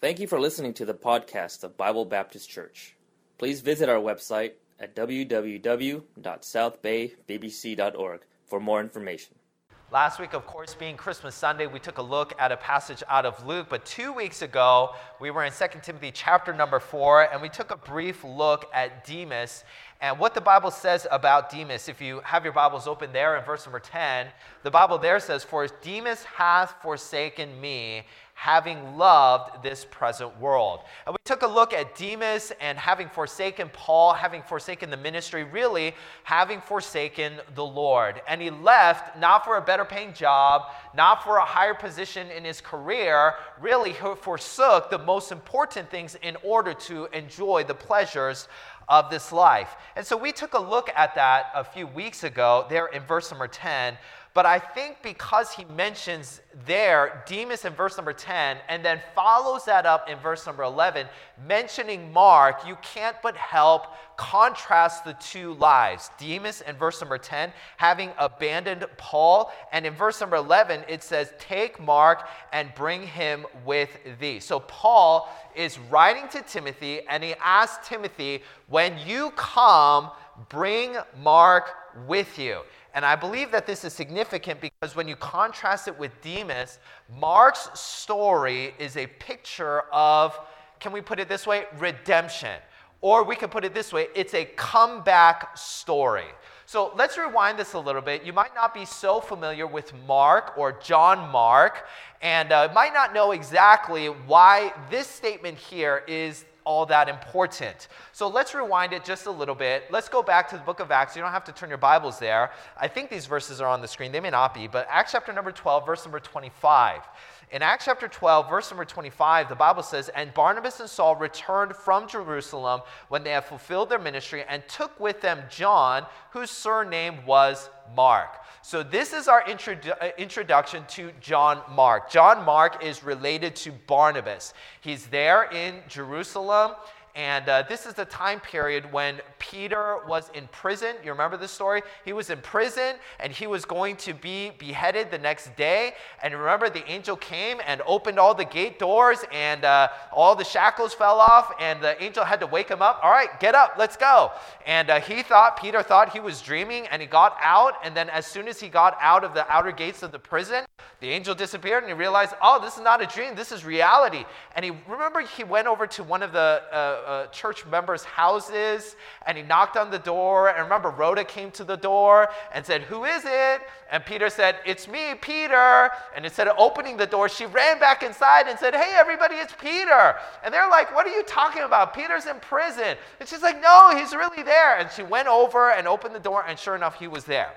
Thank you for listening to the podcast of Bible Baptist Church. Please visit our website at www.southbaybbc.org for more information. Last week, of course, being Christmas Sunday, we took a look at a passage out of Luke. But two weeks ago, we were in 2 Timothy chapter number 4, and we took a brief look at Demas and what the Bible says about Demas. If you have your Bibles open there in verse number 10, the Bible there says, For Demas hath forsaken me having loved this present world. And we took a look at Demas and having forsaken Paul, having forsaken the ministry, really having forsaken the Lord. And he left not for a better paying job, not for a higher position in his career, really forsook the most important things in order to enjoy the pleasures of this life. And so we took a look at that a few weeks ago there in verse number 10. But I think because he mentions there Demas in verse number 10 and then follows that up in verse number 11, mentioning Mark, you can't but help contrast the two lives. Demas in verse number 10 having abandoned Paul, and in verse number 11 it says, Take Mark and bring him with thee. So Paul is writing to Timothy and he asks Timothy, When you come, bring Mark with you. And I believe that this is significant because when you contrast it with Demas, Mark's story is a picture of, can we put it this way, redemption. Or we can put it this way it's a comeback story. So let's rewind this a little bit. You might not be so familiar with Mark or John Mark, and uh, might not know exactly why this statement here is all that important. So let's rewind it just a little bit. Let's go back to the book of Acts. You don't have to turn your Bibles there. I think these verses are on the screen. They may not be, but Acts chapter number 12, verse number 25. In Acts chapter 12, verse number 25, the Bible says, And Barnabas and Saul returned from Jerusalem when they had fulfilled their ministry and took with them John, whose surname was Mark. So, this is our introdu- uh, introduction to John Mark. John Mark is related to Barnabas. He's there in Jerusalem. And uh, this is the time period when Peter was in prison. You remember the story? He was in prison and he was going to be beheaded the next day. And remember, the angel came and opened all the gate doors and uh, all the shackles fell off. And the angel had to wake him up. All right, get up, let's go. And uh, he thought, Peter thought he was dreaming and he got out. And then, as soon as he got out of the outer gates of the prison, the angel disappeared and he realized, oh, this is not a dream, this is reality. And he remember he went over to one of the uh, church members' houses and he knocked on the door. And remember, Rhoda came to the door and said, Who is it? And Peter said, It's me, Peter. And instead of opening the door, she ran back inside and said, Hey, everybody, it's Peter. And they're like, What are you talking about? Peter's in prison. And she's like, No, he's really there. And she went over and opened the door, and sure enough, he was there.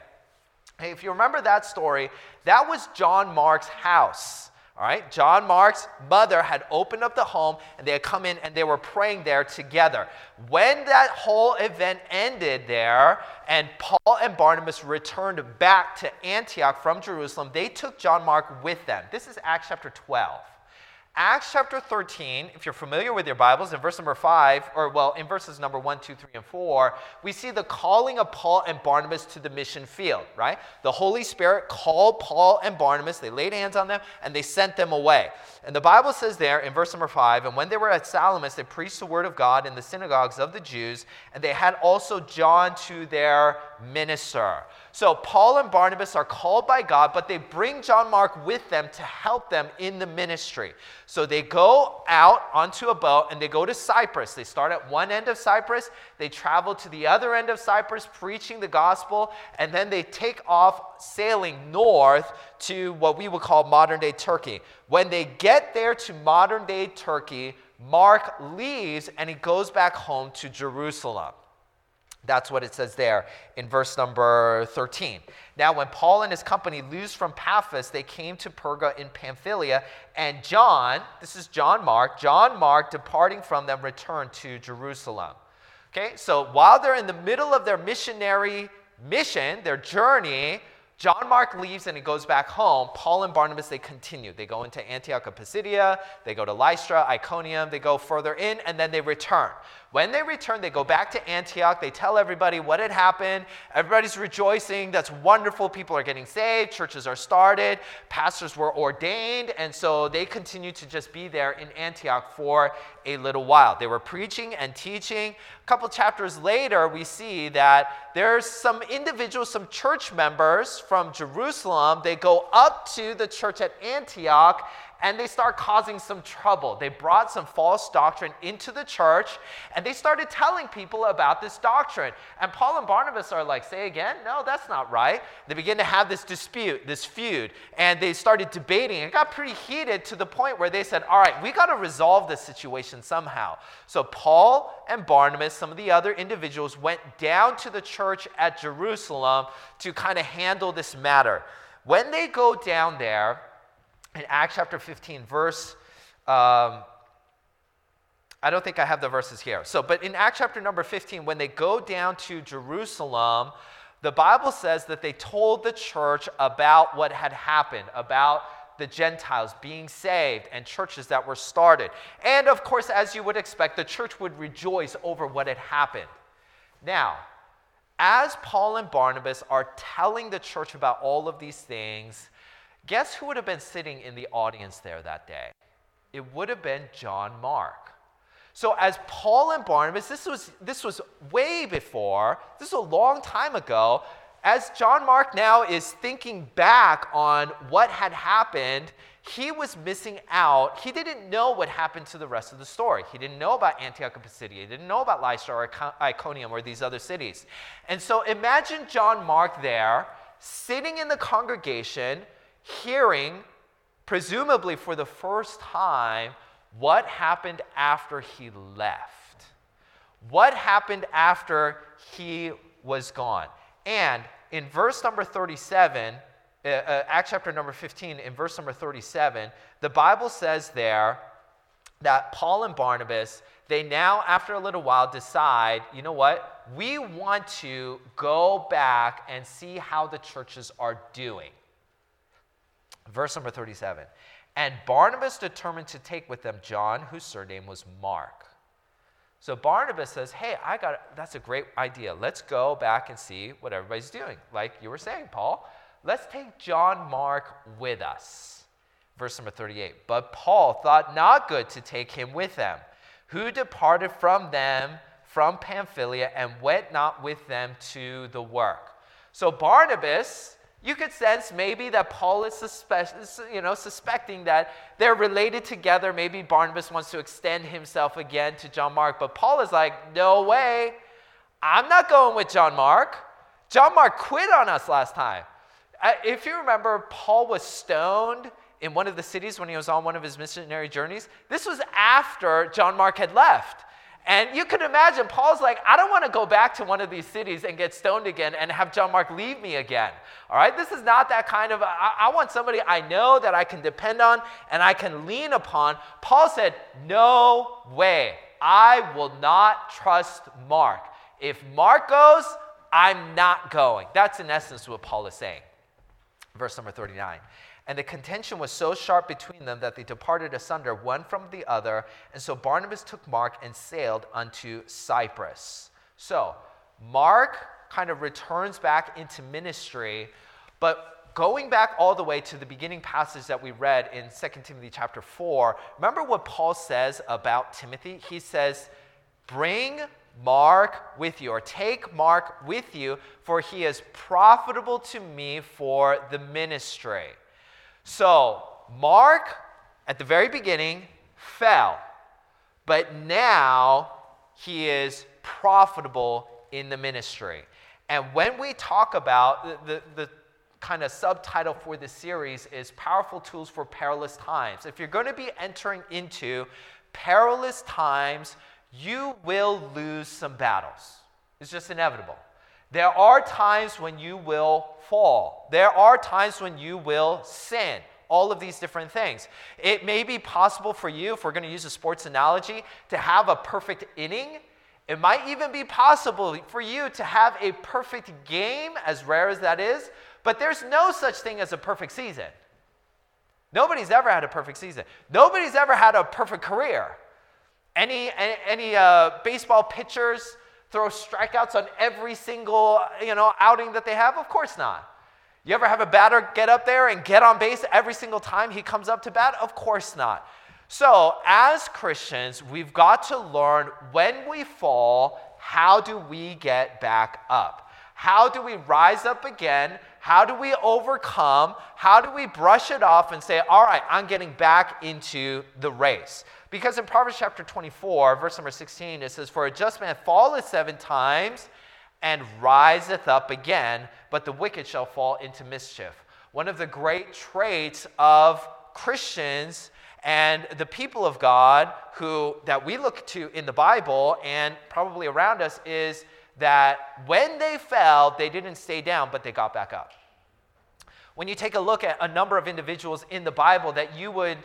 Hey, if you remember that story, that was John Mark's house. All right, John Mark's mother had opened up the home and they had come in and they were praying there together. When that whole event ended there and Paul and Barnabas returned back to Antioch from Jerusalem, they took John Mark with them. This is Acts chapter 12. Acts chapter 13, if you're familiar with your Bibles, in verse number 5, or well, in verses number 1, 2, 3, and 4, we see the calling of Paul and Barnabas to the mission field, right? The Holy Spirit called Paul and Barnabas, they laid hands on them, and they sent them away. And the Bible says there in verse number 5, and when they were at Salamis, they preached the word of God in the synagogues of the Jews, and they had also John to their minister. So Paul and Barnabas are called by God, but they bring John Mark with them to help them in the ministry. So they go out onto a boat and they go to Cyprus. They start at one end of Cyprus, they travel to the other end of Cyprus preaching the gospel, and then they take off sailing north to what we would call modern day Turkey. When they get there to modern day Turkey, Mark leaves and he goes back home to Jerusalem. That's what it says there in verse number 13. Now, when Paul and his company loosed from Paphos, they came to Perga in Pamphylia, and John, this is John Mark, John Mark, departing from them, returned to Jerusalem. Okay, so while they're in the middle of their missionary mission, their journey, John Mark leaves and he goes back home. Paul and Barnabas, they continue. They go into Antioch of Pisidia, they go to Lystra, Iconium, they go further in, and then they return. When they return, they go back to Antioch. They tell everybody what had happened. Everybody's rejoicing. That's wonderful. People are getting saved. Churches are started. Pastors were ordained. And so they continue to just be there in Antioch for a little while. They were preaching and teaching. A couple chapters later, we see that there's some individuals, some church members from Jerusalem. They go up to the church at Antioch and they start causing some trouble. They brought some false doctrine into the church and they started telling people about this doctrine. And Paul and Barnabas are like, say again? No, that's not right. They begin to have this dispute, this feud, and they started debating. It got pretty heated to the point where they said, all right, we got to resolve this situation somehow. So Paul and Barnabas, some of the other individuals, went down to the church at Jerusalem to kind of handle this matter. When they go down there, in Acts chapter 15, verse, um, I don't think I have the verses here. So, but in Acts chapter number 15, when they go down to Jerusalem, the Bible says that they told the church about what had happened, about the Gentiles being saved and churches that were started. And of course, as you would expect, the church would rejoice over what had happened. Now, as Paul and Barnabas are telling the church about all of these things, Guess who would have been sitting in the audience there that day? It would have been John Mark. So as Paul and Barnabas, this was this was way before, this is a long time ago, as John Mark now is thinking back on what had happened, he was missing out. He didn't know what happened to the rest of the story. He didn't know about Antioch and Pisidia. He didn't know about Lystra or Iconium or these other cities. And so imagine John Mark there, sitting in the congregation, hearing, presumably for the first time, what happened after he left. What happened after he was gone. And in verse number 37, uh, uh, Acts chapter number 15, in verse number 37, the Bible says there that Paul and Barnabas, they now, after a little while, decide, you know what? We want to go back and see how the churches are doing. Verse number 37. And Barnabas determined to take with them John, whose surname was Mark. So Barnabas says, Hey, I got that's a great idea. Let's go back and see what everybody's doing. Like you were saying, Paul, let's take John Mark with us. Verse number 38. But Paul thought not good to take him with them, who departed from them from Pamphylia and went not with them to the work. So Barnabas you could sense maybe that Paul is suspect, you know, suspecting that they're related together. Maybe Barnabas wants to extend himself again to John Mark, but Paul is like, no way. I'm not going with John Mark. John Mark quit on us last time. Uh, if you remember, Paul was stoned in one of the cities when he was on one of his missionary journeys. This was after John Mark had left. And you could imagine, Paul's like, I don't want to go back to one of these cities and get stoned again and have John Mark leave me again. All right, this is not that kind of, I, I want somebody I know that I can depend on and I can lean upon. Paul said, No way. I will not trust Mark. If Mark goes, I'm not going. That's in essence what Paul is saying. Verse number 39. And the contention was so sharp between them that they departed asunder one from the other. And so Barnabas took Mark and sailed unto Cyprus. So Mark kind of returns back into ministry, but going back all the way to the beginning passage that we read in 2 Timothy chapter 4, remember what Paul says about Timothy? He says, Bring Mark with you, or take Mark with you, for he is profitable to me for the ministry. So, Mark, at the very beginning, fell, but now he is profitable in the ministry. And when we talk about the, the, the kind of subtitle for this series is Powerful Tools for Perilous Times. If you're going to be entering into perilous times, you will lose some battles. It's just inevitable. There are times when you will fall. There are times when you will sin. All of these different things. It may be possible for you, if we're going to use a sports analogy, to have a perfect inning. It might even be possible for you to have a perfect game, as rare as that is, But there's no such thing as a perfect season. Nobody's ever had a perfect season. Nobody's ever had a perfect career. Any, any uh, baseball pitchers throw strikeouts on every single you know, outing that they have? Of course not. You ever have a batter get up there and get on base every single time he comes up to bat? Of course not. So, as Christians, we've got to learn when we fall, how do we get back up? How do we rise up again? How do we overcome? How do we brush it off and say, all right, I'm getting back into the race? Because in Proverbs chapter 24, verse number 16, it says, For a just man falleth seven times and riseth up again, but the wicked shall fall into mischief. One of the great traits of Christians and the people of God who that we look to in the Bible and probably around us is that when they fell, they didn't stay down, but they got back up. When you take a look at a number of individuals in the Bible that you would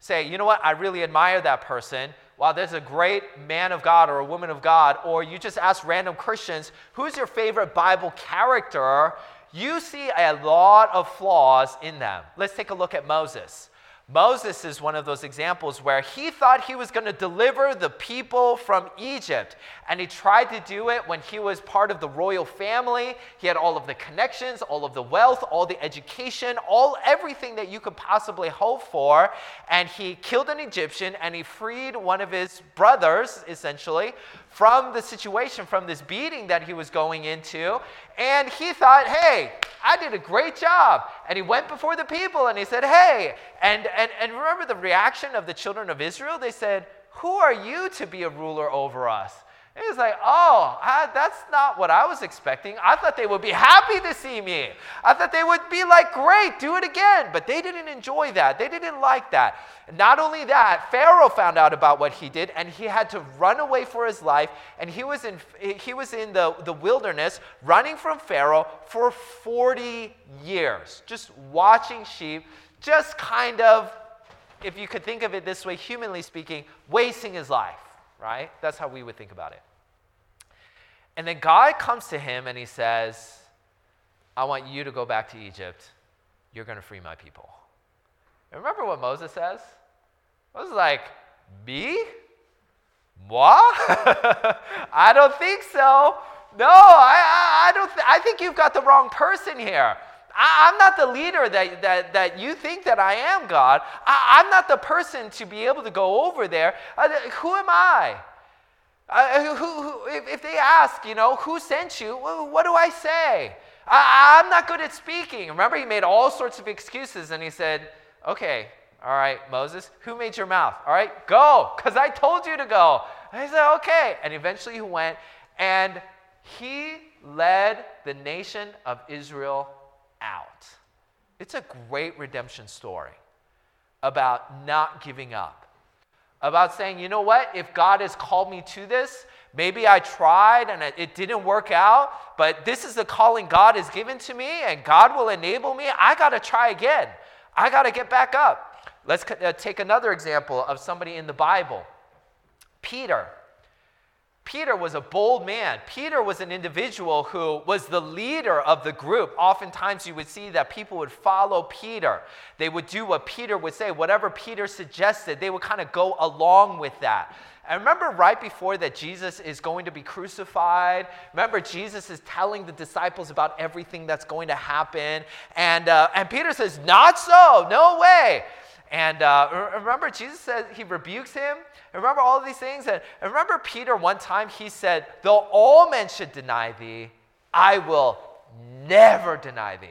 say, you know what, I really admire that person. Wow, there's a great man of God or a woman of God, or you just ask random Christians, who's your favorite Bible character? You see a lot of flaws in them. Let's take a look at Moses. Moses is one of those examples where he thought he was going to deliver the people from Egypt. And he tried to do it when he was part of the royal family. He had all of the connections, all of the wealth, all the education, all everything that you could possibly hope for. And he killed an Egyptian and he freed one of his brothers, essentially, from the situation, from this beating that he was going into. And he thought, hey, I did a great job. And he went before the people and he said, hey. And, and, and remember the reaction of the children of Israel? They said, who are you to be a ruler over us? He's like, oh, I, that's not what I was expecting. I thought they would be happy to see me. I thought they would be like, great, do it again. But they didn't enjoy that. They didn't like that. Not only that, Pharaoh found out about what he did and he had to run away for his life. And he was in, he was in the, the wilderness running from Pharaoh for 40 years, just watching sheep, just kind of, if you could think of it this way, humanly speaking, wasting his life right? That's how we would think about it. And then God comes to him and he says, I want you to go back to Egypt. You're going to free my people. And remember what Moses says? Moses is like, Me? Moi? I don't think so. No, I, I, I don't th- I think you've got the wrong person here. I, am not the leader that, that, that you think that I am, God. I, am not the person to be able to go over there. Uh, who am I? Uh, who, who, if, if, they ask, you know, who sent you, what do I say? I, I'm not good at speaking. Remember, he made all sorts of excuses and he said, okay, all right, Moses, who made your mouth? All right, go, because I told you to go. And he said, okay. And eventually he went and he led the nation of Israel out. It's a great redemption story about not giving up, about saying, you know what, if God has called me to this, maybe I tried and it didn't work out, but this is the calling God has given to me and God will enable me. I got to try again. I got to get back up. Let's uh, take another example of somebody in the Bible Peter. Peter was a bold man. Peter was an individual who was the leader of the group. Oftentimes, you would see that people would follow Peter. They would do what Peter would say, whatever Peter suggested, they would kind of go along with that. And remember, right before that, Jesus is going to be crucified. Remember, Jesus is telling the disciples about everything that's going to happen. And, uh, and Peter says, Not so, no way. And uh, remember, Jesus said he rebukes him. Remember all these things? And remember, Peter, one time he said, Though all men should deny thee, I will never deny thee.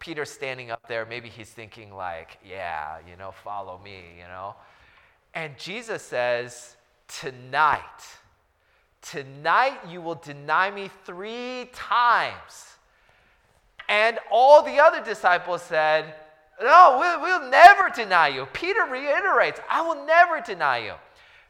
Peter standing up there, maybe he's thinking, like, yeah, you know, follow me, you know. And Jesus says, Tonight, tonight you will deny me three times. And all the other disciples said, no, we'll, we'll never deny you. Peter reiterates, I will never deny you.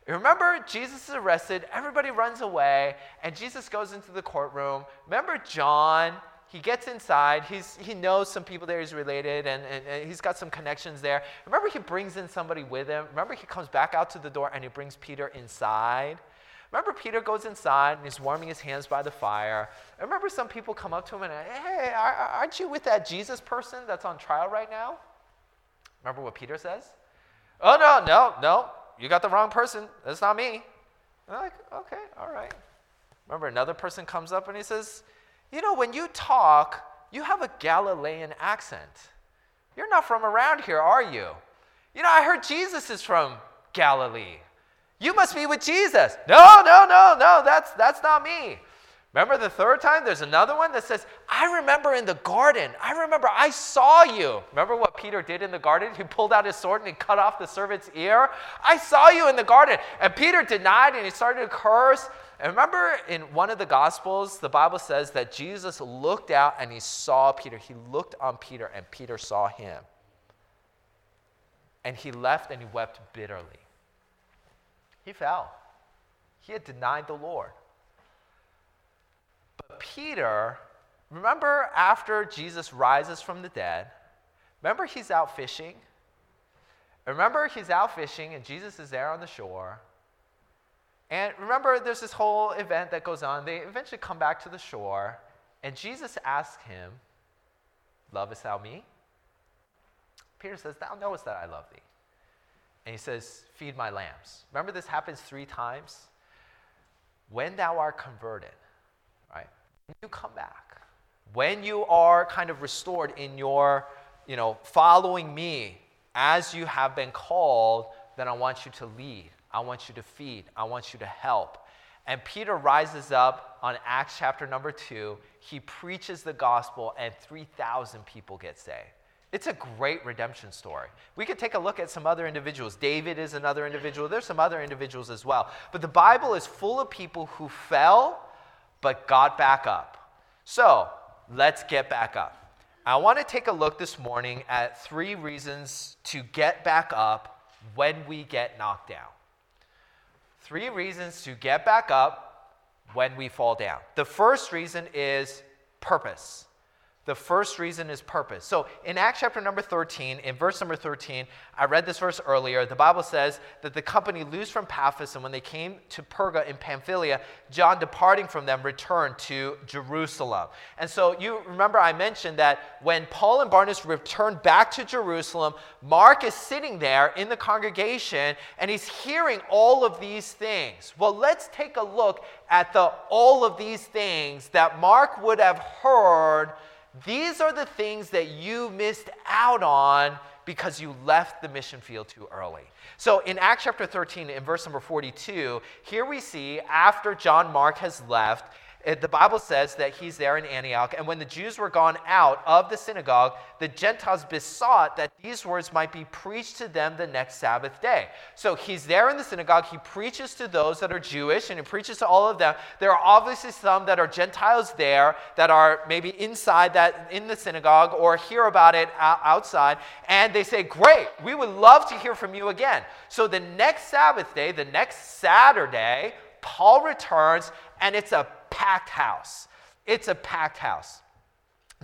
Remember, Jesus is arrested, everybody runs away, and Jesus goes into the courtroom. Remember John? He gets inside, he's, he knows some people there he's related, and, and, and he's got some connections there. Remember, he brings in somebody with him. Remember, he comes back out to the door and he brings Peter inside. Remember, Peter goes inside and he's warming his hands by the fire. I remember some people come up to him and, hey, aren't you with that Jesus person that's on trial right now? Remember what Peter says? Oh, no, no, no, you got the wrong person. That's not me. They're like, okay, all right. Remember, another person comes up and he says, you know, when you talk, you have a Galilean accent. You're not from around here, are you? You know, I heard Jesus is from Galilee. You must be with Jesus. No, no, no, no, that's, that's not me. Remember the third time? There's another one that says, I remember in the garden. I remember I saw you. Remember what Peter did in the garden? He pulled out his sword and he cut off the servant's ear. I saw you in the garden. And Peter denied and he started to curse. And remember in one of the Gospels, the Bible says that Jesus looked out and he saw Peter. He looked on Peter and Peter saw him. And he left and he wept bitterly. He fell. He had denied the Lord. But Peter, remember after Jesus rises from the dead, remember he's out fishing? Remember he's out fishing and Jesus is there on the shore. And remember, there's this whole event that goes on. They eventually come back to the shore, and Jesus asks him, Lovest thou me? Peter says, Thou knowest that I love thee. And he says, Feed my lambs. Remember, this happens three times. When thou art converted, right? When you come back, when you are kind of restored in your, you know, following me as you have been called, then I want you to lead. I want you to feed. I want you to help. And Peter rises up on Acts chapter number two. He preaches the gospel, and 3,000 people get saved. It's a great redemption story. We could take a look at some other individuals. David is another individual. There's some other individuals as well. But the Bible is full of people who fell but got back up. So let's get back up. I want to take a look this morning at three reasons to get back up when we get knocked down. Three reasons to get back up when we fall down. The first reason is purpose. The first reason is purpose. So in Acts chapter number 13, in verse number 13, I read this verse earlier. The Bible says that the company loosed from Paphos, and when they came to Perga in Pamphylia, John, departing from them, returned to Jerusalem. And so you remember I mentioned that when Paul and Barnabas returned back to Jerusalem, Mark is sitting there in the congregation and he's hearing all of these things. Well, let's take a look at the all of these things that Mark would have heard these are the things that you missed out on because you left the mission field too early. So in Acts chapter 13, in verse number 42, here we see after John Mark has left, it, the Bible says that he's there in Antioch, and when the Jews were gone out of the synagogue, the Gentiles besought that these words might be preached to them the next Sabbath day. So he's there in the synagogue, he preaches to those that are Jewish, and he preaches to all of them. There are obviously some that are Gentiles there that are maybe inside that in the synagogue or hear about it outside, and they say, Great, we would love to hear from you again. So the next Sabbath day, the next Saturday, Paul returns, and it's a packed house. It's a packed house.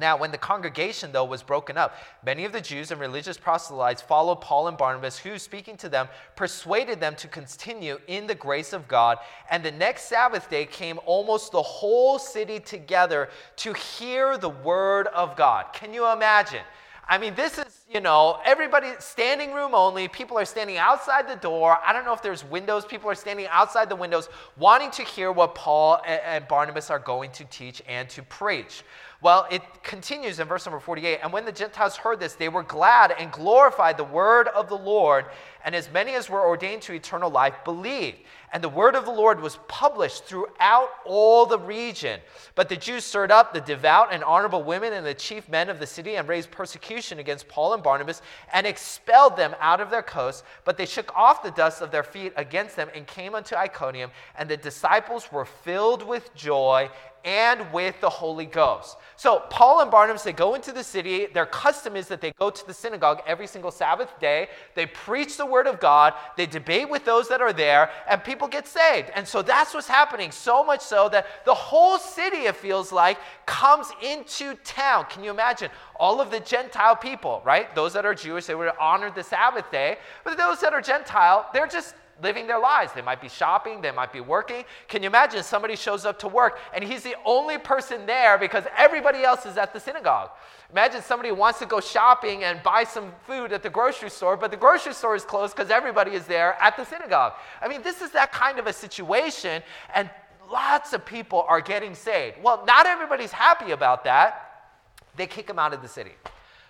Now, when the congregation, though, was broken up, many of the Jews and religious proselytes followed Paul and Barnabas, who, speaking to them, persuaded them to continue in the grace of God. And the next Sabbath day came almost the whole city together to hear the word of God. Can you imagine? I mean, this is, you know, everybody standing room only. People are standing outside the door. I don't know if there's windows. People are standing outside the windows wanting to hear what Paul and Barnabas are going to teach and to preach. Well, it continues in verse number 48. And when the Gentiles heard this, they were glad and glorified the word of the Lord. And as many as were ordained to eternal life believed. And the word of the Lord was published throughout all the region. But the Jews stirred up the devout and honorable women and the chief men of the city and raised persecution against Paul and Barnabas and expelled them out of their coasts. But they shook off the dust of their feet against them and came unto Iconium. And the disciples were filled with joy and with the Holy Ghost. So, Paul and Barnabas, they go into the city. Their custom is that they go to the synagogue every single Sabbath day. They preach the word of God. They debate with those that are there, and people get saved. And so that's what's happening. So much so that the whole city, it feels like, comes into town. Can you imagine? All of the Gentile people, right? Those that are Jewish, they would honor the Sabbath day. But those that are Gentile, they're just living their lives. They might be shopping, they might be working. Can you imagine somebody shows up to work and he's the only person there because everybody else is at the synagogue? Imagine somebody wants to go shopping and buy some food at the grocery store, but the grocery store is closed because everybody is there at the synagogue. I mean, this is that kind of a situation, and lots of people are getting saved. Well, not everybody's happy about that. They kick him out of the city.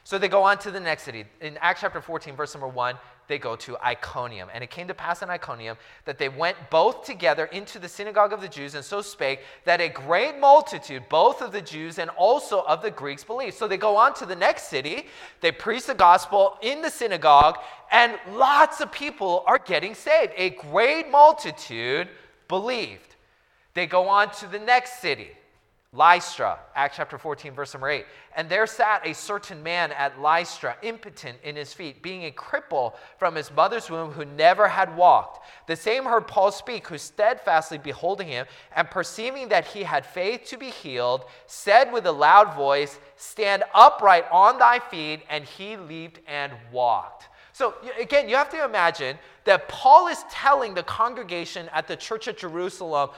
So they go on to the next city. In Acts chapter 14, verse number 1, they go to Iconium. And it came to pass in Iconium that they went both together into the synagogue of the Jews, and so spake that a great multitude, both of the Jews and also of the Greeks, believed. So they go on to the next city, they preach the gospel in the synagogue, and lots of people are getting saved. A great multitude believed. They go on to the next city. Lystra, Acts chapter 14, verse number 8. And there sat a certain man at Lystra, impotent in his feet, being a cripple from his mother's womb, who never had walked. The same heard Paul speak, who steadfastly beholding him, and perceiving that he had faith to be healed, said with a loud voice, Stand upright on thy feet. And he leaped and walked. So, again, you have to imagine that Paul is telling the congregation at the church at Jerusalem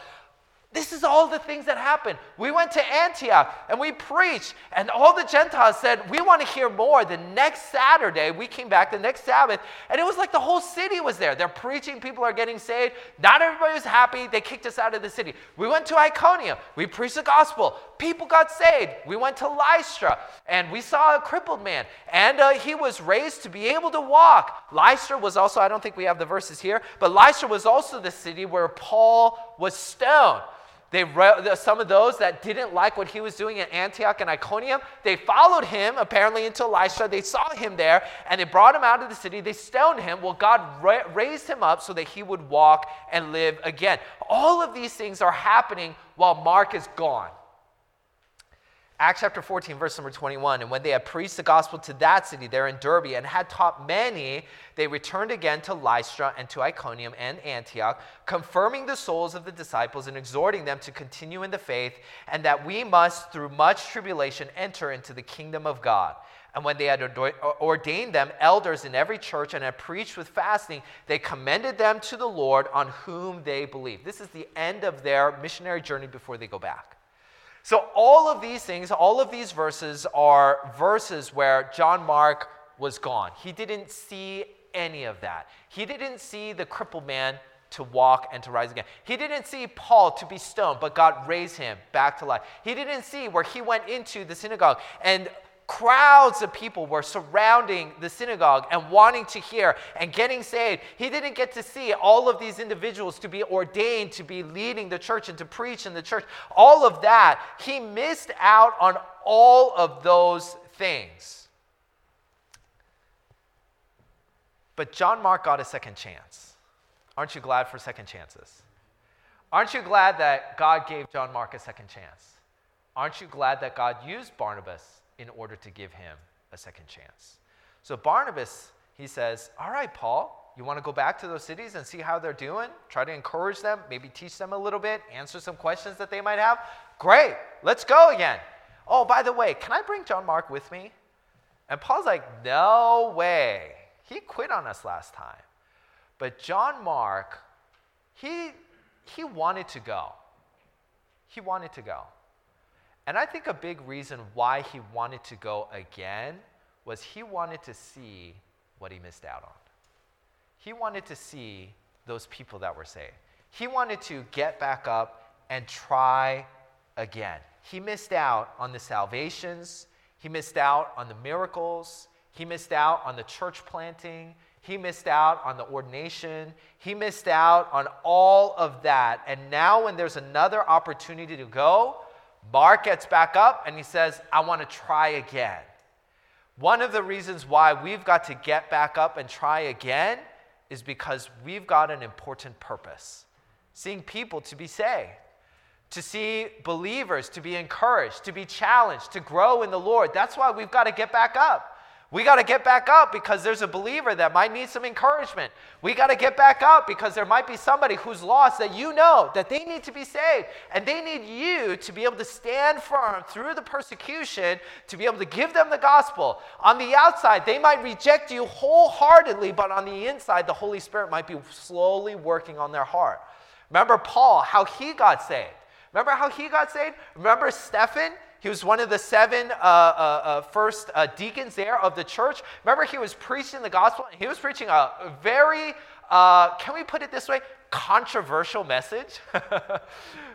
this is all the things that happened. We went to Antioch and we preached, and all the Gentiles said, We want to hear more. The next Saturday, we came back, the next Sabbath, and it was like the whole city was there. They're preaching, people are getting saved. Not everybody was happy. They kicked us out of the city. We went to Iconium, we preached the gospel. People got saved. We went to Lystra, and we saw a crippled man, and uh, he was raised to be able to walk. Lystra was also, I don't think we have the verses here, but Lystra was also the city where Paul was stoned. They, some of those that didn't like what he was doing at Antioch and Iconium, they followed him apparently into Lystra. They saw him there and they brought him out of the city. They stoned him. Well, God ra- raised him up so that he would walk and live again. All of these things are happening while Mark is gone. Acts chapter 14, verse number 21. And when they had preached the gospel to that city there in Derbe and had taught many, they returned again to Lystra and to Iconium and Antioch, confirming the souls of the disciples and exhorting them to continue in the faith, and that we must, through much tribulation, enter into the kingdom of God. And when they had ordained them elders in every church and had preached with fasting, they commended them to the Lord on whom they believed. This is the end of their missionary journey before they go back. So, all of these things, all of these verses are verses where John Mark was gone. He didn't see any of that. He didn't see the crippled man to walk and to rise again. He didn't see Paul to be stoned, but God raised him back to life. He didn't see where he went into the synagogue and crowds of people were surrounding the synagogue and wanting to hear and getting saved. He didn't get to see all of these individuals to be ordained to be leading the church and to preach in the church. All of that, he missed out on all of those things. But John Mark got a second chance. Aren't you glad for second chances? Aren't you glad that God gave John Mark a second chance? Aren't you glad that God used Barnabas in order to give him a second chance. So Barnabas, he says, All right, Paul, you want to go back to those cities and see how they're doing? Try to encourage them, maybe teach them a little bit, answer some questions that they might have? Great, let's go again. Oh, by the way, can I bring John Mark with me? And Paul's like, No way. He quit on us last time. But John Mark, he, he wanted to go. He wanted to go. And I think a big reason why he wanted to go again was he wanted to see what he missed out on. He wanted to see those people that were saved. He wanted to get back up and try again. He missed out on the salvations, he missed out on the miracles, he missed out on the church planting, he missed out on the ordination, he missed out on all of that. And now, when there's another opportunity to go, Mark gets back up and he says, I want to try again. One of the reasons why we've got to get back up and try again is because we've got an important purpose seeing people to be saved, to see believers to be encouraged, to be challenged, to grow in the Lord. That's why we've got to get back up. We got to get back up because there's a believer that might need some encouragement. We got to get back up because there might be somebody who's lost that you know that they need to be saved. And they need you to be able to stand firm through the persecution to be able to give them the gospel. On the outside, they might reject you wholeheartedly, but on the inside, the Holy Spirit might be slowly working on their heart. Remember Paul, how he got saved. Remember how he got saved? Remember Stephen? He was one of the seven uh, uh, uh, first uh, deacons there of the church. Remember, he was preaching the gospel, and he was preaching a very, uh, can we put it this way, controversial message.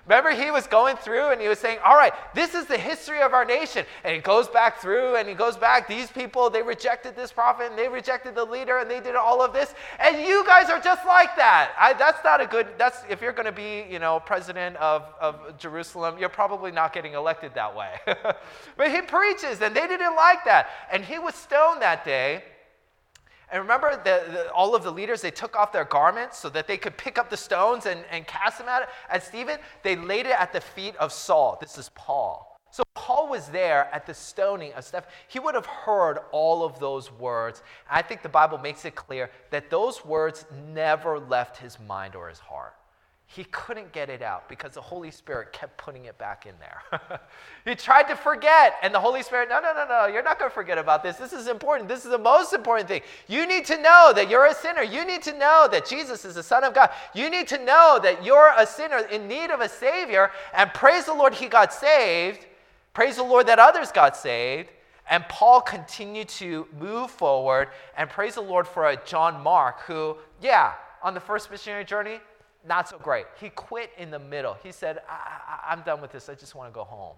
Remember, he was going through and he was saying, All right, this is the history of our nation. And he goes back through and he goes back, these people, they rejected this prophet and they rejected the leader and they did all of this. And you guys are just like that. I, that's not a good, that's, if you're going to be, you know, president of, of Jerusalem, you're probably not getting elected that way. but he preaches and they didn't like that. And he was stoned that day. And remember, the, the, all of the leaders, they took off their garments so that they could pick up the stones and, and cast them at, at Stephen. They laid it at the feet of Saul. This is Paul. So Paul was there at the stoning of Stephen. He would have heard all of those words. I think the Bible makes it clear that those words never left his mind or his heart he couldn't get it out because the Holy Spirit kept putting it back in there. he tried to forget, and the Holy Spirit, no, no, no, no, you're not going to forget about this. This is important. This is the most important thing. You need to know that you're a sinner. You need to know that Jesus is the Son of God. You need to know that you're a sinner in need of a Savior, and praise the Lord, he got saved. Praise the Lord that others got saved. And Paul continued to move forward, and praise the Lord for a John Mark who, yeah, on the first missionary journey, not so great. He quit in the middle. He said, I, am done with this. I just want to go home.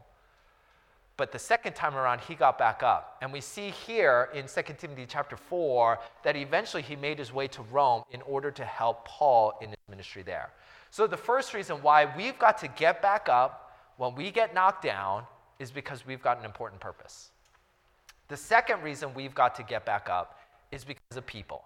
But the second time around, he got back up. And we see here in 2 Timothy chapter 4 that eventually he made his way to Rome in order to help Paul in his ministry there. So the first reason why we've got to get back up when we get knocked down is because we've got an important purpose. The second reason we've got to get back up is because of people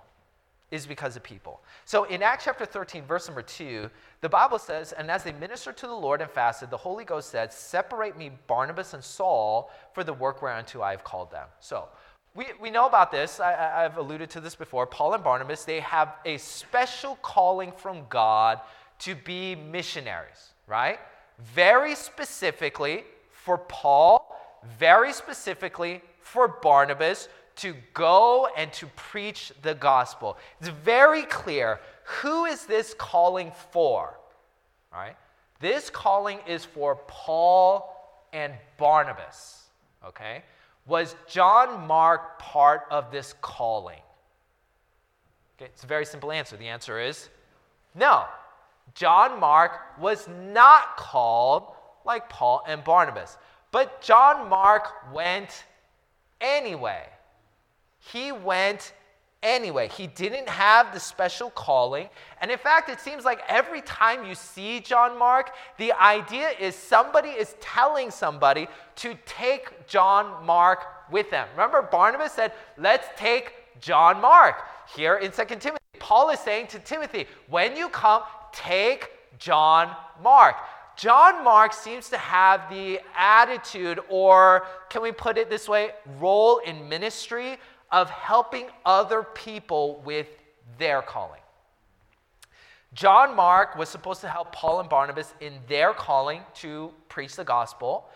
is because of people. So in Acts chapter 13, verse number 2, the Bible says, And as they ministered to the Lord and fasted, the Holy Ghost said, Separate me, Barnabas and Saul, for the work whereunto I have called them. So we, we know about this. I, I've alluded to this before. Paul and Barnabas, they have a special calling from God to be missionaries, right? Very specifically for Paul, very specifically for Barnabas to go and to preach the gospel. It's very clear who is this calling for? Right? This calling is for Paul and Barnabas. Okay? Was John Mark part of this calling? Okay, it's a very simple answer. The answer is no. John Mark was not called like Paul and Barnabas. But John Mark went anyway. He went anyway. He didn't have the special calling. And in fact, it seems like every time you see John Mark, the idea is somebody is telling somebody to take John Mark with them. Remember, Barnabas said, Let's take John Mark. Here in 2 Timothy, Paul is saying to Timothy, When you come, take John Mark. John Mark seems to have the attitude, or can we put it this way, role in ministry of helping other people with their calling. John Mark was supposed to help Paul and Barnabas in their calling to preach the gospel.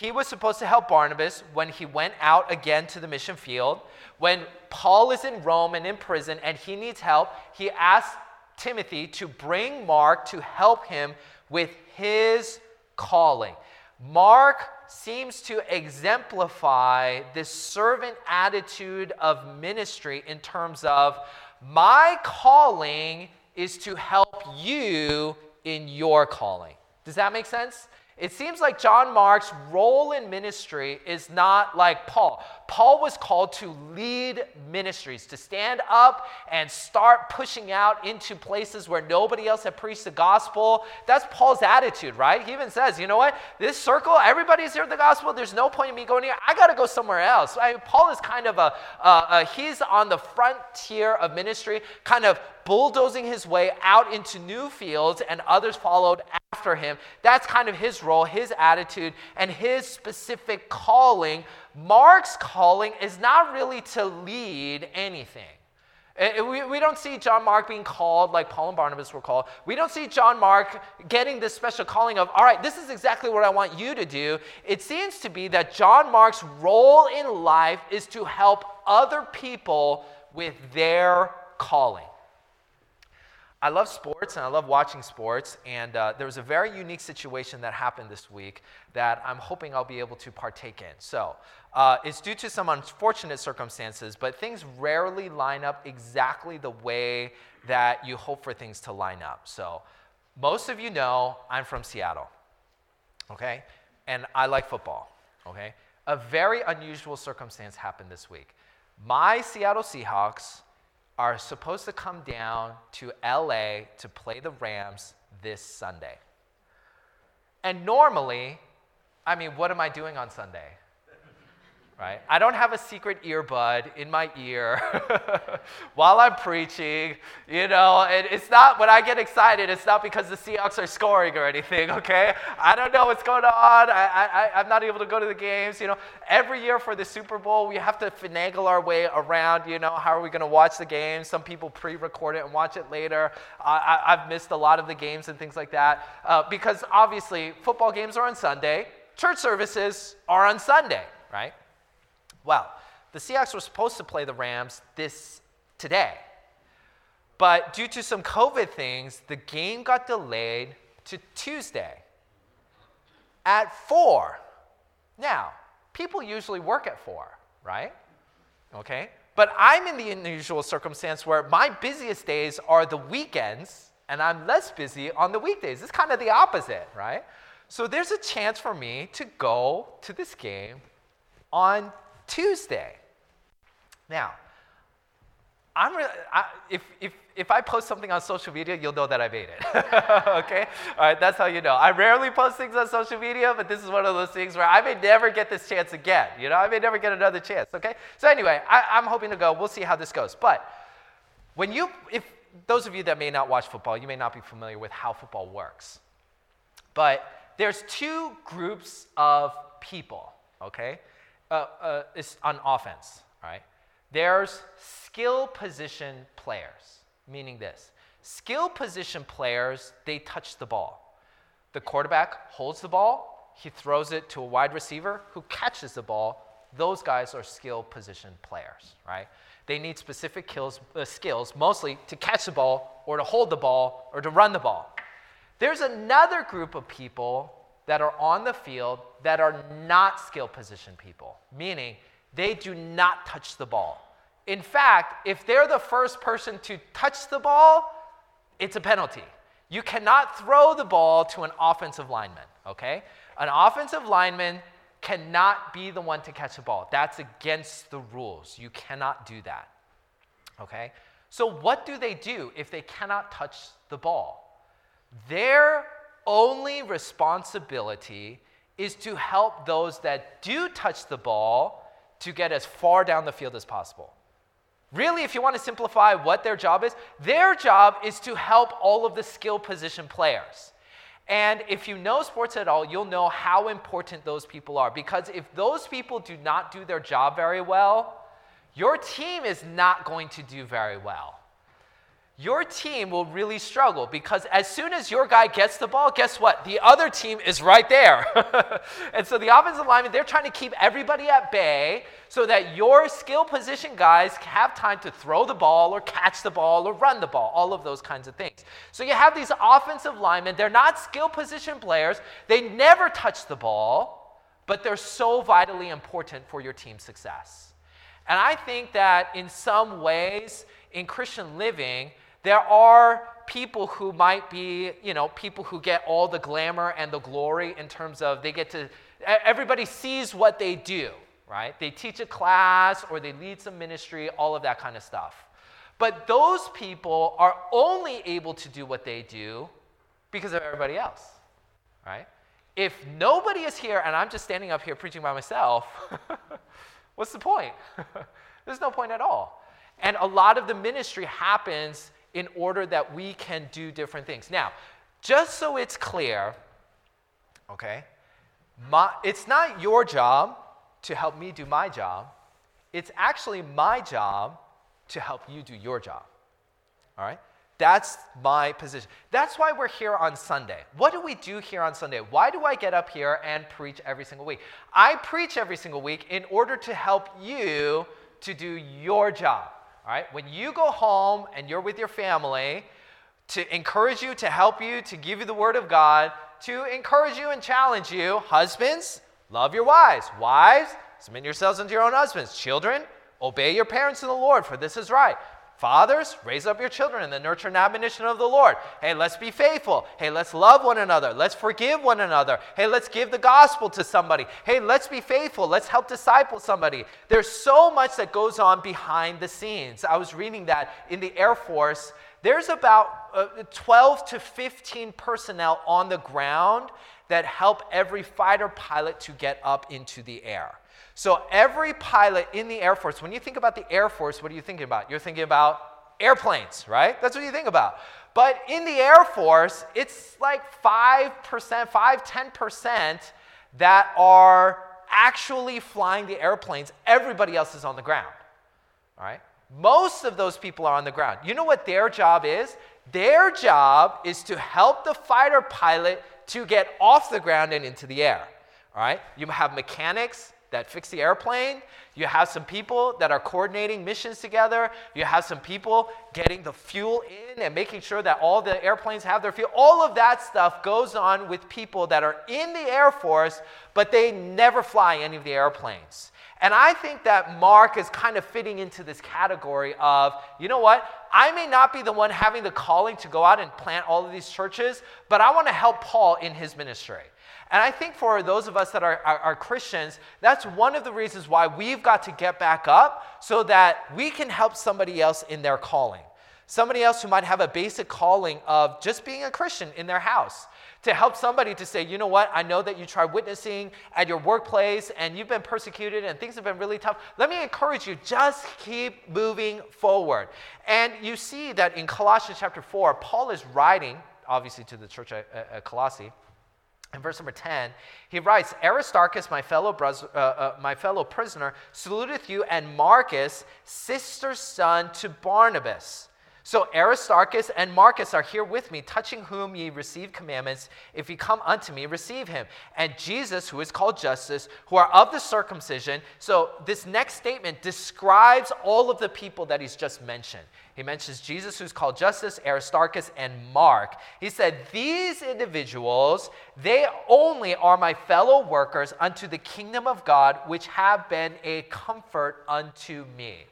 He was supposed to help Barnabas when he went out again to the mission field. When Paul is in Rome and in prison and he needs help, he asks Timothy to bring Mark to help him with his calling. Mark seems to exemplify this servant attitude of ministry in terms of my calling is to help you in your calling. Does that make sense? It seems like John Mark's role in ministry is not like Paul. Paul was called to lead ministries, to stand up and start pushing out into places where nobody else had preached the gospel. That's Paul's attitude, right? He even says, you know what? This circle, everybody's heard the gospel. There's no point in me going here. I got to go somewhere else. I mean, Paul is kind of a, a, he's on the frontier of ministry, kind of bulldozing his way out into new fields, and others followed after him. That's kind of his role, his attitude, and his specific calling. Mark's calling is not really to lead anything. Eh, we, we don't see John Mark being called like Paul and Barnabas were called. We don't see John Mark getting this special calling of, all right, this is exactly what I want you to do. It seems to be that John Mark's role in life is to help other people with their calling. I love sports and I love watching sports, and uh, there was a very unique situation that happened this week that I'm hoping I'll be able to partake in. So, uh, it's due to some unfortunate circumstances, but things rarely line up exactly the way that you hope for things to line up. So, most of you know I'm from Seattle, okay? And I like football, okay? A very unusual circumstance happened this week. My Seattle Seahawks are supposed to come down to LA to play the Rams this Sunday. And normally, I mean, what am I doing on Sunday? Right? I don't have a secret earbud in my ear while I'm preaching. You know, and it's not when I get excited, it's not because the Seahawks are scoring or anything, okay? I don't know what's going on. I, I, I'm not able to go to the games. You know, every year for the Super Bowl, we have to finagle our way around, you know, how are we going to watch the game? Some people pre record it and watch it later. I, I've missed a lot of the games and things like that uh, because obviously football games are on Sunday, church services are on Sunday, right? Well, the Seahawks were supposed to play the Rams this today. But due to some COVID things, the game got delayed to Tuesday at 4. Now, people usually work at 4, right? Okay? But I'm in the unusual circumstance where my busiest days are the weekends and I'm less busy on the weekdays. It's kind of the opposite, right? So there's a chance for me to go to this game on Tuesday. Now, I'm re- I, if, if, if I post something on social media, you'll know that I made it. okay? All right, that's how you know. I rarely post things on social media, but this is one of those things where I may never get this chance again. You know, I may never get another chance. Okay? So, anyway, I, I'm hoping to go. We'll see how this goes. But when you, if those of you that may not watch football, you may not be familiar with how football works. But there's two groups of people, okay? Uh, uh, is on offense, right? There's skill position players, meaning this skill position players, they touch the ball. The quarterback holds the ball, he throws it to a wide receiver who catches the ball. Those guys are skill position players, right? They need specific kills, uh, skills, mostly to catch the ball or to hold the ball or to run the ball. There's another group of people that are on the field that are not skill position people, meaning they do not touch the ball. In fact, if they're the first person to touch the ball, it's a penalty. You cannot throw the ball to an offensive lineman, okay? An offensive lineman cannot be the one to catch the ball. That's against the rules. You cannot do that, okay? So, what do they do if they cannot touch the ball? Their only responsibility is to help those that do touch the ball to get as far down the field as possible. Really, if you want to simplify what their job is, their job is to help all of the skill position players. And if you know sports at all, you'll know how important those people are. Because if those people do not do their job very well, your team is not going to do very well your team will really struggle because as soon as your guy gets the ball, guess what? The other team is right there. and so the offensive lineman, they're trying to keep everybody at bay so that your skill position guys have time to throw the ball or catch the ball or run the ball, all of those kinds of things. So you have these offensive linemen, they're not skill position players, they never touch the ball, but they're so vitally important for your team's success. And I think that in some ways, in Christian living, there are people who might be, you know, people who get all the glamour and the glory in terms of they get to, everybody sees what they do, right? They teach a class or they lead some ministry, all of that kind of stuff. But those people are only able to do what they do because of everybody else, right? If nobody is here and I'm just standing up here preaching by myself, what's the point? There's no point at all. And a lot of the ministry happens in order that we can do different things. Now, just so it's clear, okay, my, it's not your job to help me do my job. It's actually my job to help you do your job. All right? That's my position. That's why we're here on Sunday. What do we do here on Sunday? Why do I get up here and preach every single week? I preach every single week in order to help you to do your job. All right? When you go home and you're with your family, to encourage you, to help you, to give you the word of God, to encourage you and challenge you. Husbands, love your wives. Wives, submit yourselves unto your own husbands. Children, obey your parents in the Lord, for this is right. Fathers, raise up your children in the nurture and admonition of the Lord. Hey, let's be faithful. Hey, let's love one another. Let's forgive one another. Hey, let's give the gospel to somebody. Hey, let's be faithful. Let's help disciple somebody. There's so much that goes on behind the scenes. I was reading that in the Air Force. There's about uh, 12 to 15 personnel on the ground that help every fighter pilot to get up into the air. So every pilot in the Air Force, when you think about the Air Force, what are you thinking about? You're thinking about airplanes, right? That's what you think about. But in the Air Force, it's like 5%, 5, 10% that are actually flying the airplanes. Everybody else is on the ground, all right? Most of those people are on the ground. You know what their job is? Their job is to help the fighter pilot to get off the ground and into the air. All right? You have mechanics, that fix the airplane. You have some people that are coordinating missions together. You have some people getting the fuel in and making sure that all the airplanes have their fuel. All of that stuff goes on with people that are in the Air Force, but they never fly any of the airplanes. And I think that Mark is kind of fitting into this category of, you know what? I may not be the one having the calling to go out and plant all of these churches, but I want to help Paul in his ministry. And I think for those of us that are, are, are, Christians, that's one of the reasons why we've got to get back up so that we can help somebody else in their calling. Somebody else who might have a basic calling of just being a Christian in their house. To help somebody to say, you know what, I know that you tried witnessing at your workplace and you've been persecuted and things have been really tough. Let me encourage you, just keep moving forward. And you see that in Colossians chapter 4, Paul is writing, obviously, to the church at, at Colossae in verse number 10, he writes, Aristarchus, my fellow, bros- uh, uh, my fellow prisoner, saluteth you, and Marcus, sister's son to Barnabas so Aristarchus and Marcus are here with me, touching whom ye receive commandments. If ye come unto me, receive him. And Jesus, who is called Justus, who are of the circumcision. So this next statement describes all of the people that he's just mentioned. He mentions Jesus, who's called Justus, Aristarchus, and Mark. He said, These individuals, they only are my fellow workers unto the kingdom of God, which have been a comfort unto me.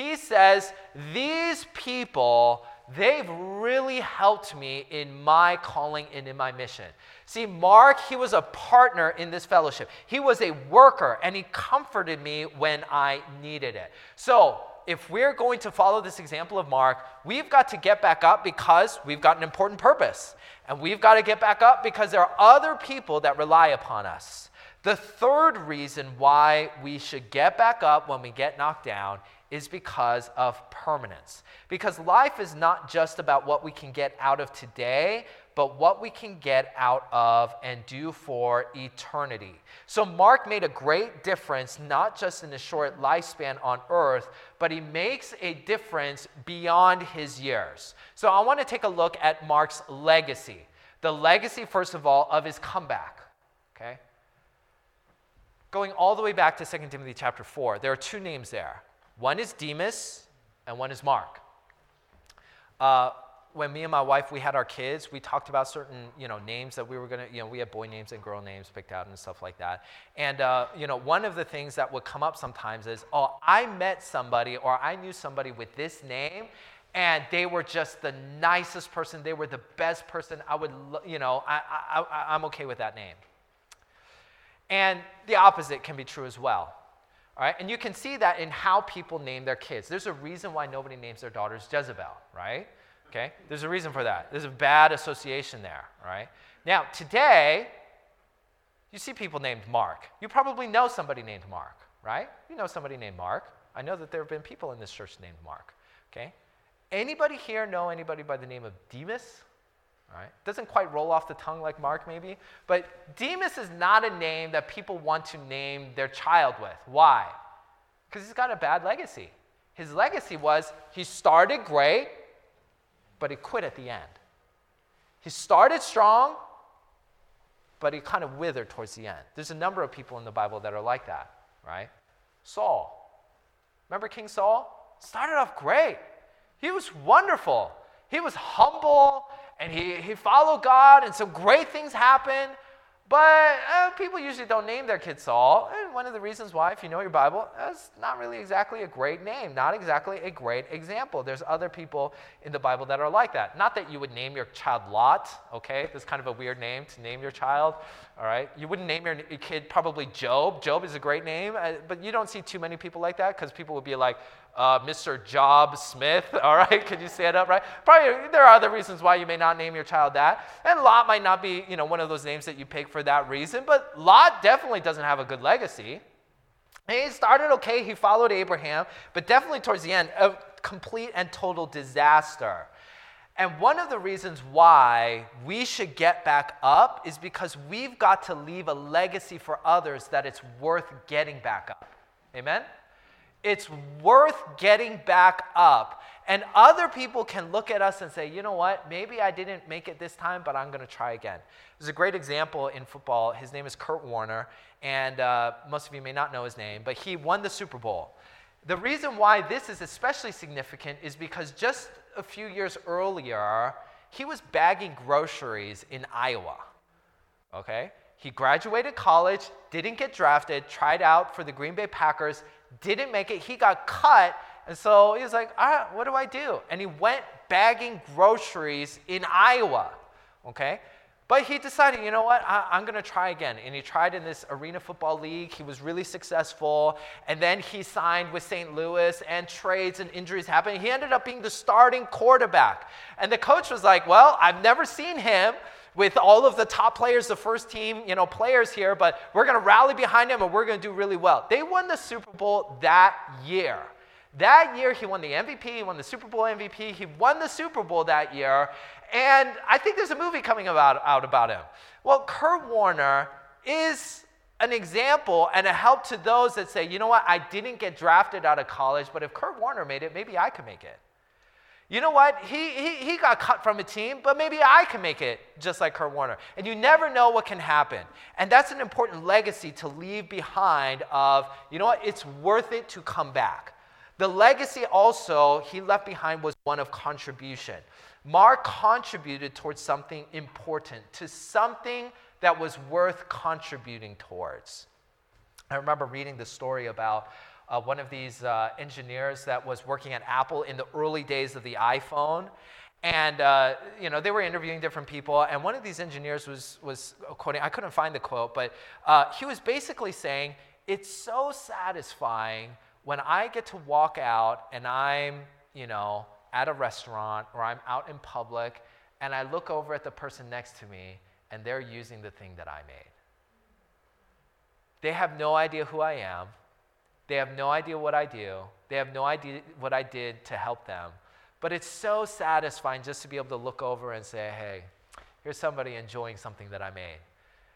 He says, These people, they've really helped me in my calling and in my mission. See, Mark, he was a partner in this fellowship. He was a worker and he comforted me when I needed it. So, if we're going to follow this example of Mark, we've got to get back up because we've got an important purpose. And we've got to get back up because there are other people that rely upon us. The third reason why we should get back up when we get knocked down is because of permanence. Because life is not just about what we can get out of today, but what we can get out of and do for eternity. So, Mark made a great difference, not just in the short lifespan on earth, but he makes a difference beyond his years. So, I want to take a look at Mark's legacy. The legacy, first of all, of his comeback. Okay? Going all the way back to 2 Timothy chapter 4, there are two names there. One is Demas and one is Mark. Uh, when me and my wife we had our kids, we talked about certain you know names that we were gonna you know we had boy names and girl names picked out and stuff like that. And uh, you know one of the things that would come up sometimes is oh I met somebody or I knew somebody with this name. And they were just the nicest person. They were the best person. I would, you know, I, I, I'm okay with that name. And the opposite can be true as well. All right? And you can see that in how people name their kids. There's a reason why nobody names their daughters Jezebel, right? Okay? There's a reason for that. There's a bad association there, right? Now, today, you see people named Mark. You probably know somebody named Mark, right? You know somebody named Mark. I know that there have been people in this church named Mark, okay? Anybody here know anybody by the name of Demas? Right. Doesn't quite roll off the tongue like Mark, maybe. But Demas is not a name that people want to name their child with. Why? Because he's got a bad legacy. His legacy was he started great, but he quit at the end. He started strong, but he kind of withered towards the end. There's a number of people in the Bible that are like that, right? Saul. Remember King Saul? Started off great. He was wonderful. He was humble and he, he followed God, and some great things happened. But uh, people usually don't name their kid Saul. And one of the reasons why, if you know your Bible, that's not really exactly a great name, not exactly a great example. There's other people in the Bible that are like that. Not that you would name your child Lot, okay? That's kind of a weird name to name your child, all right? You wouldn't name your kid probably Job. Job is a great name, uh, but you don't see too many people like that because people would be like, uh, Mr. Job Smith, all right? Could you stand up, right? Probably there are other reasons why you may not name your child that. And Lot might not be, you know, one of those names that you pick for that reason, but Lot definitely doesn't have a good legacy. he started okay, he followed Abraham, but definitely towards the end, a complete and total disaster. And one of the reasons why we should get back up is because we've got to leave a legacy for others that it's worth getting back up. Amen? It's worth getting back up. And other people can look at us and say, you know what, maybe I didn't make it this time, but I'm going to try again. There's a great example in football. His name is Kurt Warner, and uh, most of you may not know his name, but he won the Super Bowl. The reason why this is especially significant is because just a few years earlier, he was bagging groceries in Iowa. Okay? He graduated college, didn't get drafted, tried out for the Green Bay Packers, didn't make it. He got cut. And so he was like, ah, what do I do? And he went bagging groceries in Iowa. Okay? But he decided, you know what, I, am going to try again. And he tried in this arena football league. He was really successful. And then he signed with St. Louis, and trades and injuries happened. He ended up being the starting quarterback. And the coach was like, well, I've never seen him with all of the top players, the first team, you know, players here, but we're going to rally behind him and we're going to do really well. They won the Super Bowl that year. That year, he won the MVP, he won the Super Bowl MVP, he won the Super Bowl that year, and I think there's a movie coming about, out about him. Well, Kurt Warner is an example and a help to those that say, you know what, I didn't get drafted out of college, but if Kurt Warner made it, maybe I could make it. You know what? He, he, he got cut from a team, but maybe I can make it just like Kurt Warner. And you never know what can happen. And that's an important legacy to leave behind of, you know what? It's worth it to come back. The legacy also he left behind was one of contribution. Mark contributed towards something important, to something that was worth contributing towards. I remember reading the story about uh, one of these uh, engineers that was working at Apple in the early days of the iPhone. And uh, you know they were interviewing different people, and one of these engineers was was quoting. I couldn't find the quote, but uh, he was basically saying, "It's so satisfying when I get to walk out and I'm you know at a restaurant or I'm out in public, and I look over at the person next to me, and they're using the thing that I made. They have no idea who I am. They have no idea what I do. They have no idea what I did to help them. But it's so satisfying just to be able to look over and say, hey, here's somebody enjoying something that I made.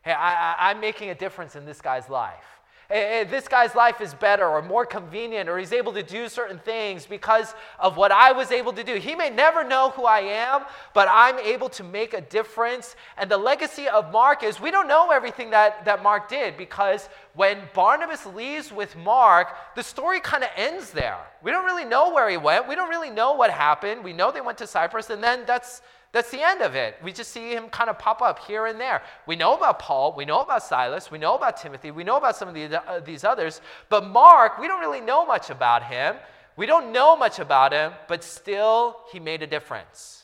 Hey, I, am making a difference in this guy's life hey, this guy's life is better or more convenient, or he's able to do certain things because of what I was able to do. He may never know who I am, but I'm able to make a difference. And the legacy of Mark is we don't know everything that, that Mark did because when Barnabas leaves with Mark, the story kind of ends there. We don't really know where he went, we don't really know what happened. We know they went to Cyprus, and then that's that's the end of it. We just see him kind of pop up here and there. We know about Paul, we know about Silas, we know about Timothy, we know about some of the, uh, these others, but Mark, we don't really know much about him. We don't know much about him, but still, he made a difference.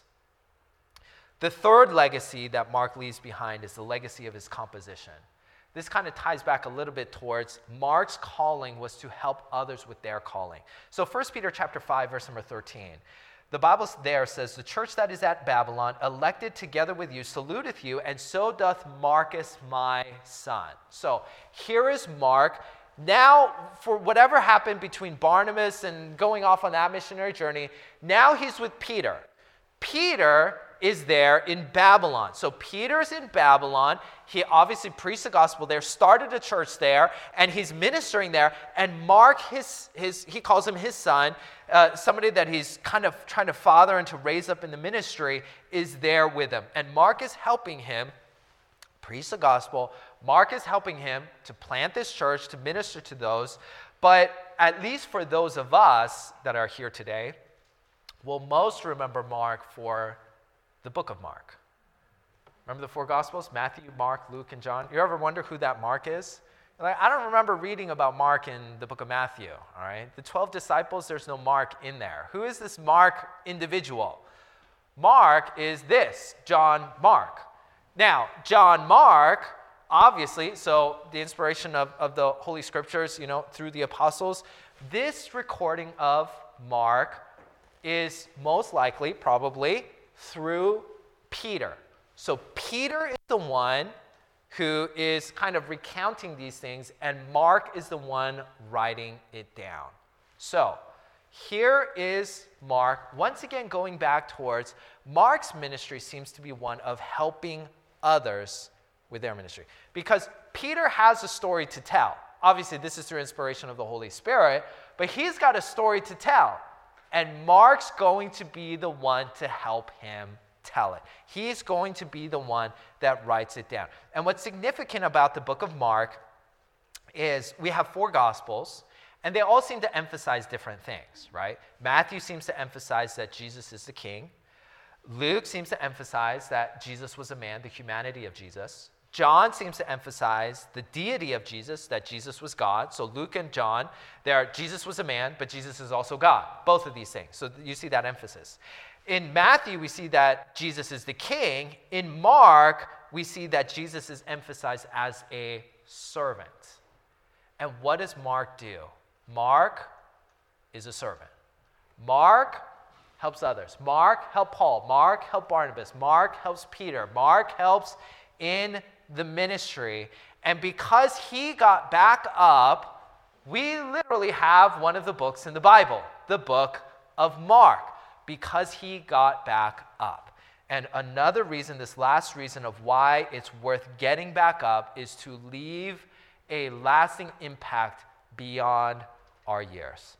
The third legacy that Mark leaves behind is the legacy of his composition. This kind of ties back a little bit towards Mark's calling was to help others with their calling. So 1 Peter chapter 5 verse number 13. The Bible there says, The church that is at Babylon, elected together with you, saluteth you, and so doth Marcus my son. So here is Mark. Now, for whatever happened between Barnabas and going off on that missionary journey, now he's with Peter. Peter is there in Babylon. So Peter's in Babylon. He obviously preached the gospel there, started a church there, and he's ministering there. And Mark, his, his he calls him his son, uh, somebody that he's kind of trying to father and to raise up in the ministry, is there with him. And Mark is helping him preach the gospel. Mark is helping him to plant this church, to minister to those. But at least for those of us that are here today, we'll most remember Mark for the book of Mark. Remember the four Gospels Matthew, Mark, Luke, and John? You ever wonder who that Mark is? Like, I don't remember reading about Mark in the book of Matthew, all right? The 12 disciples, there's no Mark in there. Who is this Mark individual? Mark is this John Mark. Now, John Mark, obviously, so the inspiration of, of the Holy Scriptures, you know, through the apostles, this recording of Mark is most likely, probably, through Peter. So Peter is the one who is kind of recounting these things, and Mark is the one writing it down. So here is Mark, once again going back towards Mark's ministry seems to be one of helping others with their ministry. Because Peter has a story to tell. Obviously, this is through inspiration of the Holy Spirit, but he's got a story to tell. And Mark's going to be the one to help him tell it. He's going to be the one that writes it down. And what's significant about the book of Mark is we have four gospels, and they all seem to emphasize different things, right? Matthew seems to emphasize that Jesus is the king. Luke seems to emphasize that Jesus was a man, the humanity of Jesus. John seems to emphasize the deity of Jesus, that Jesus was God. So Luke and John, there Jesus was a man, but Jesus is also God. Both of these things. So you see that emphasis. In Matthew, we see that Jesus is the king. In Mark, we see that Jesus is emphasized as a servant. And what does Mark do? Mark is a servant. Mark helps others. Mark helped Paul. Mark helped Barnabas. Mark helps Peter. Mark helps in the ministry. And because he got back up, we literally have one of the books in the Bible, the book of Mark, because he got back up. And another reason, this last reason of why it's worth getting back up, is to leave a lasting impact beyond our years.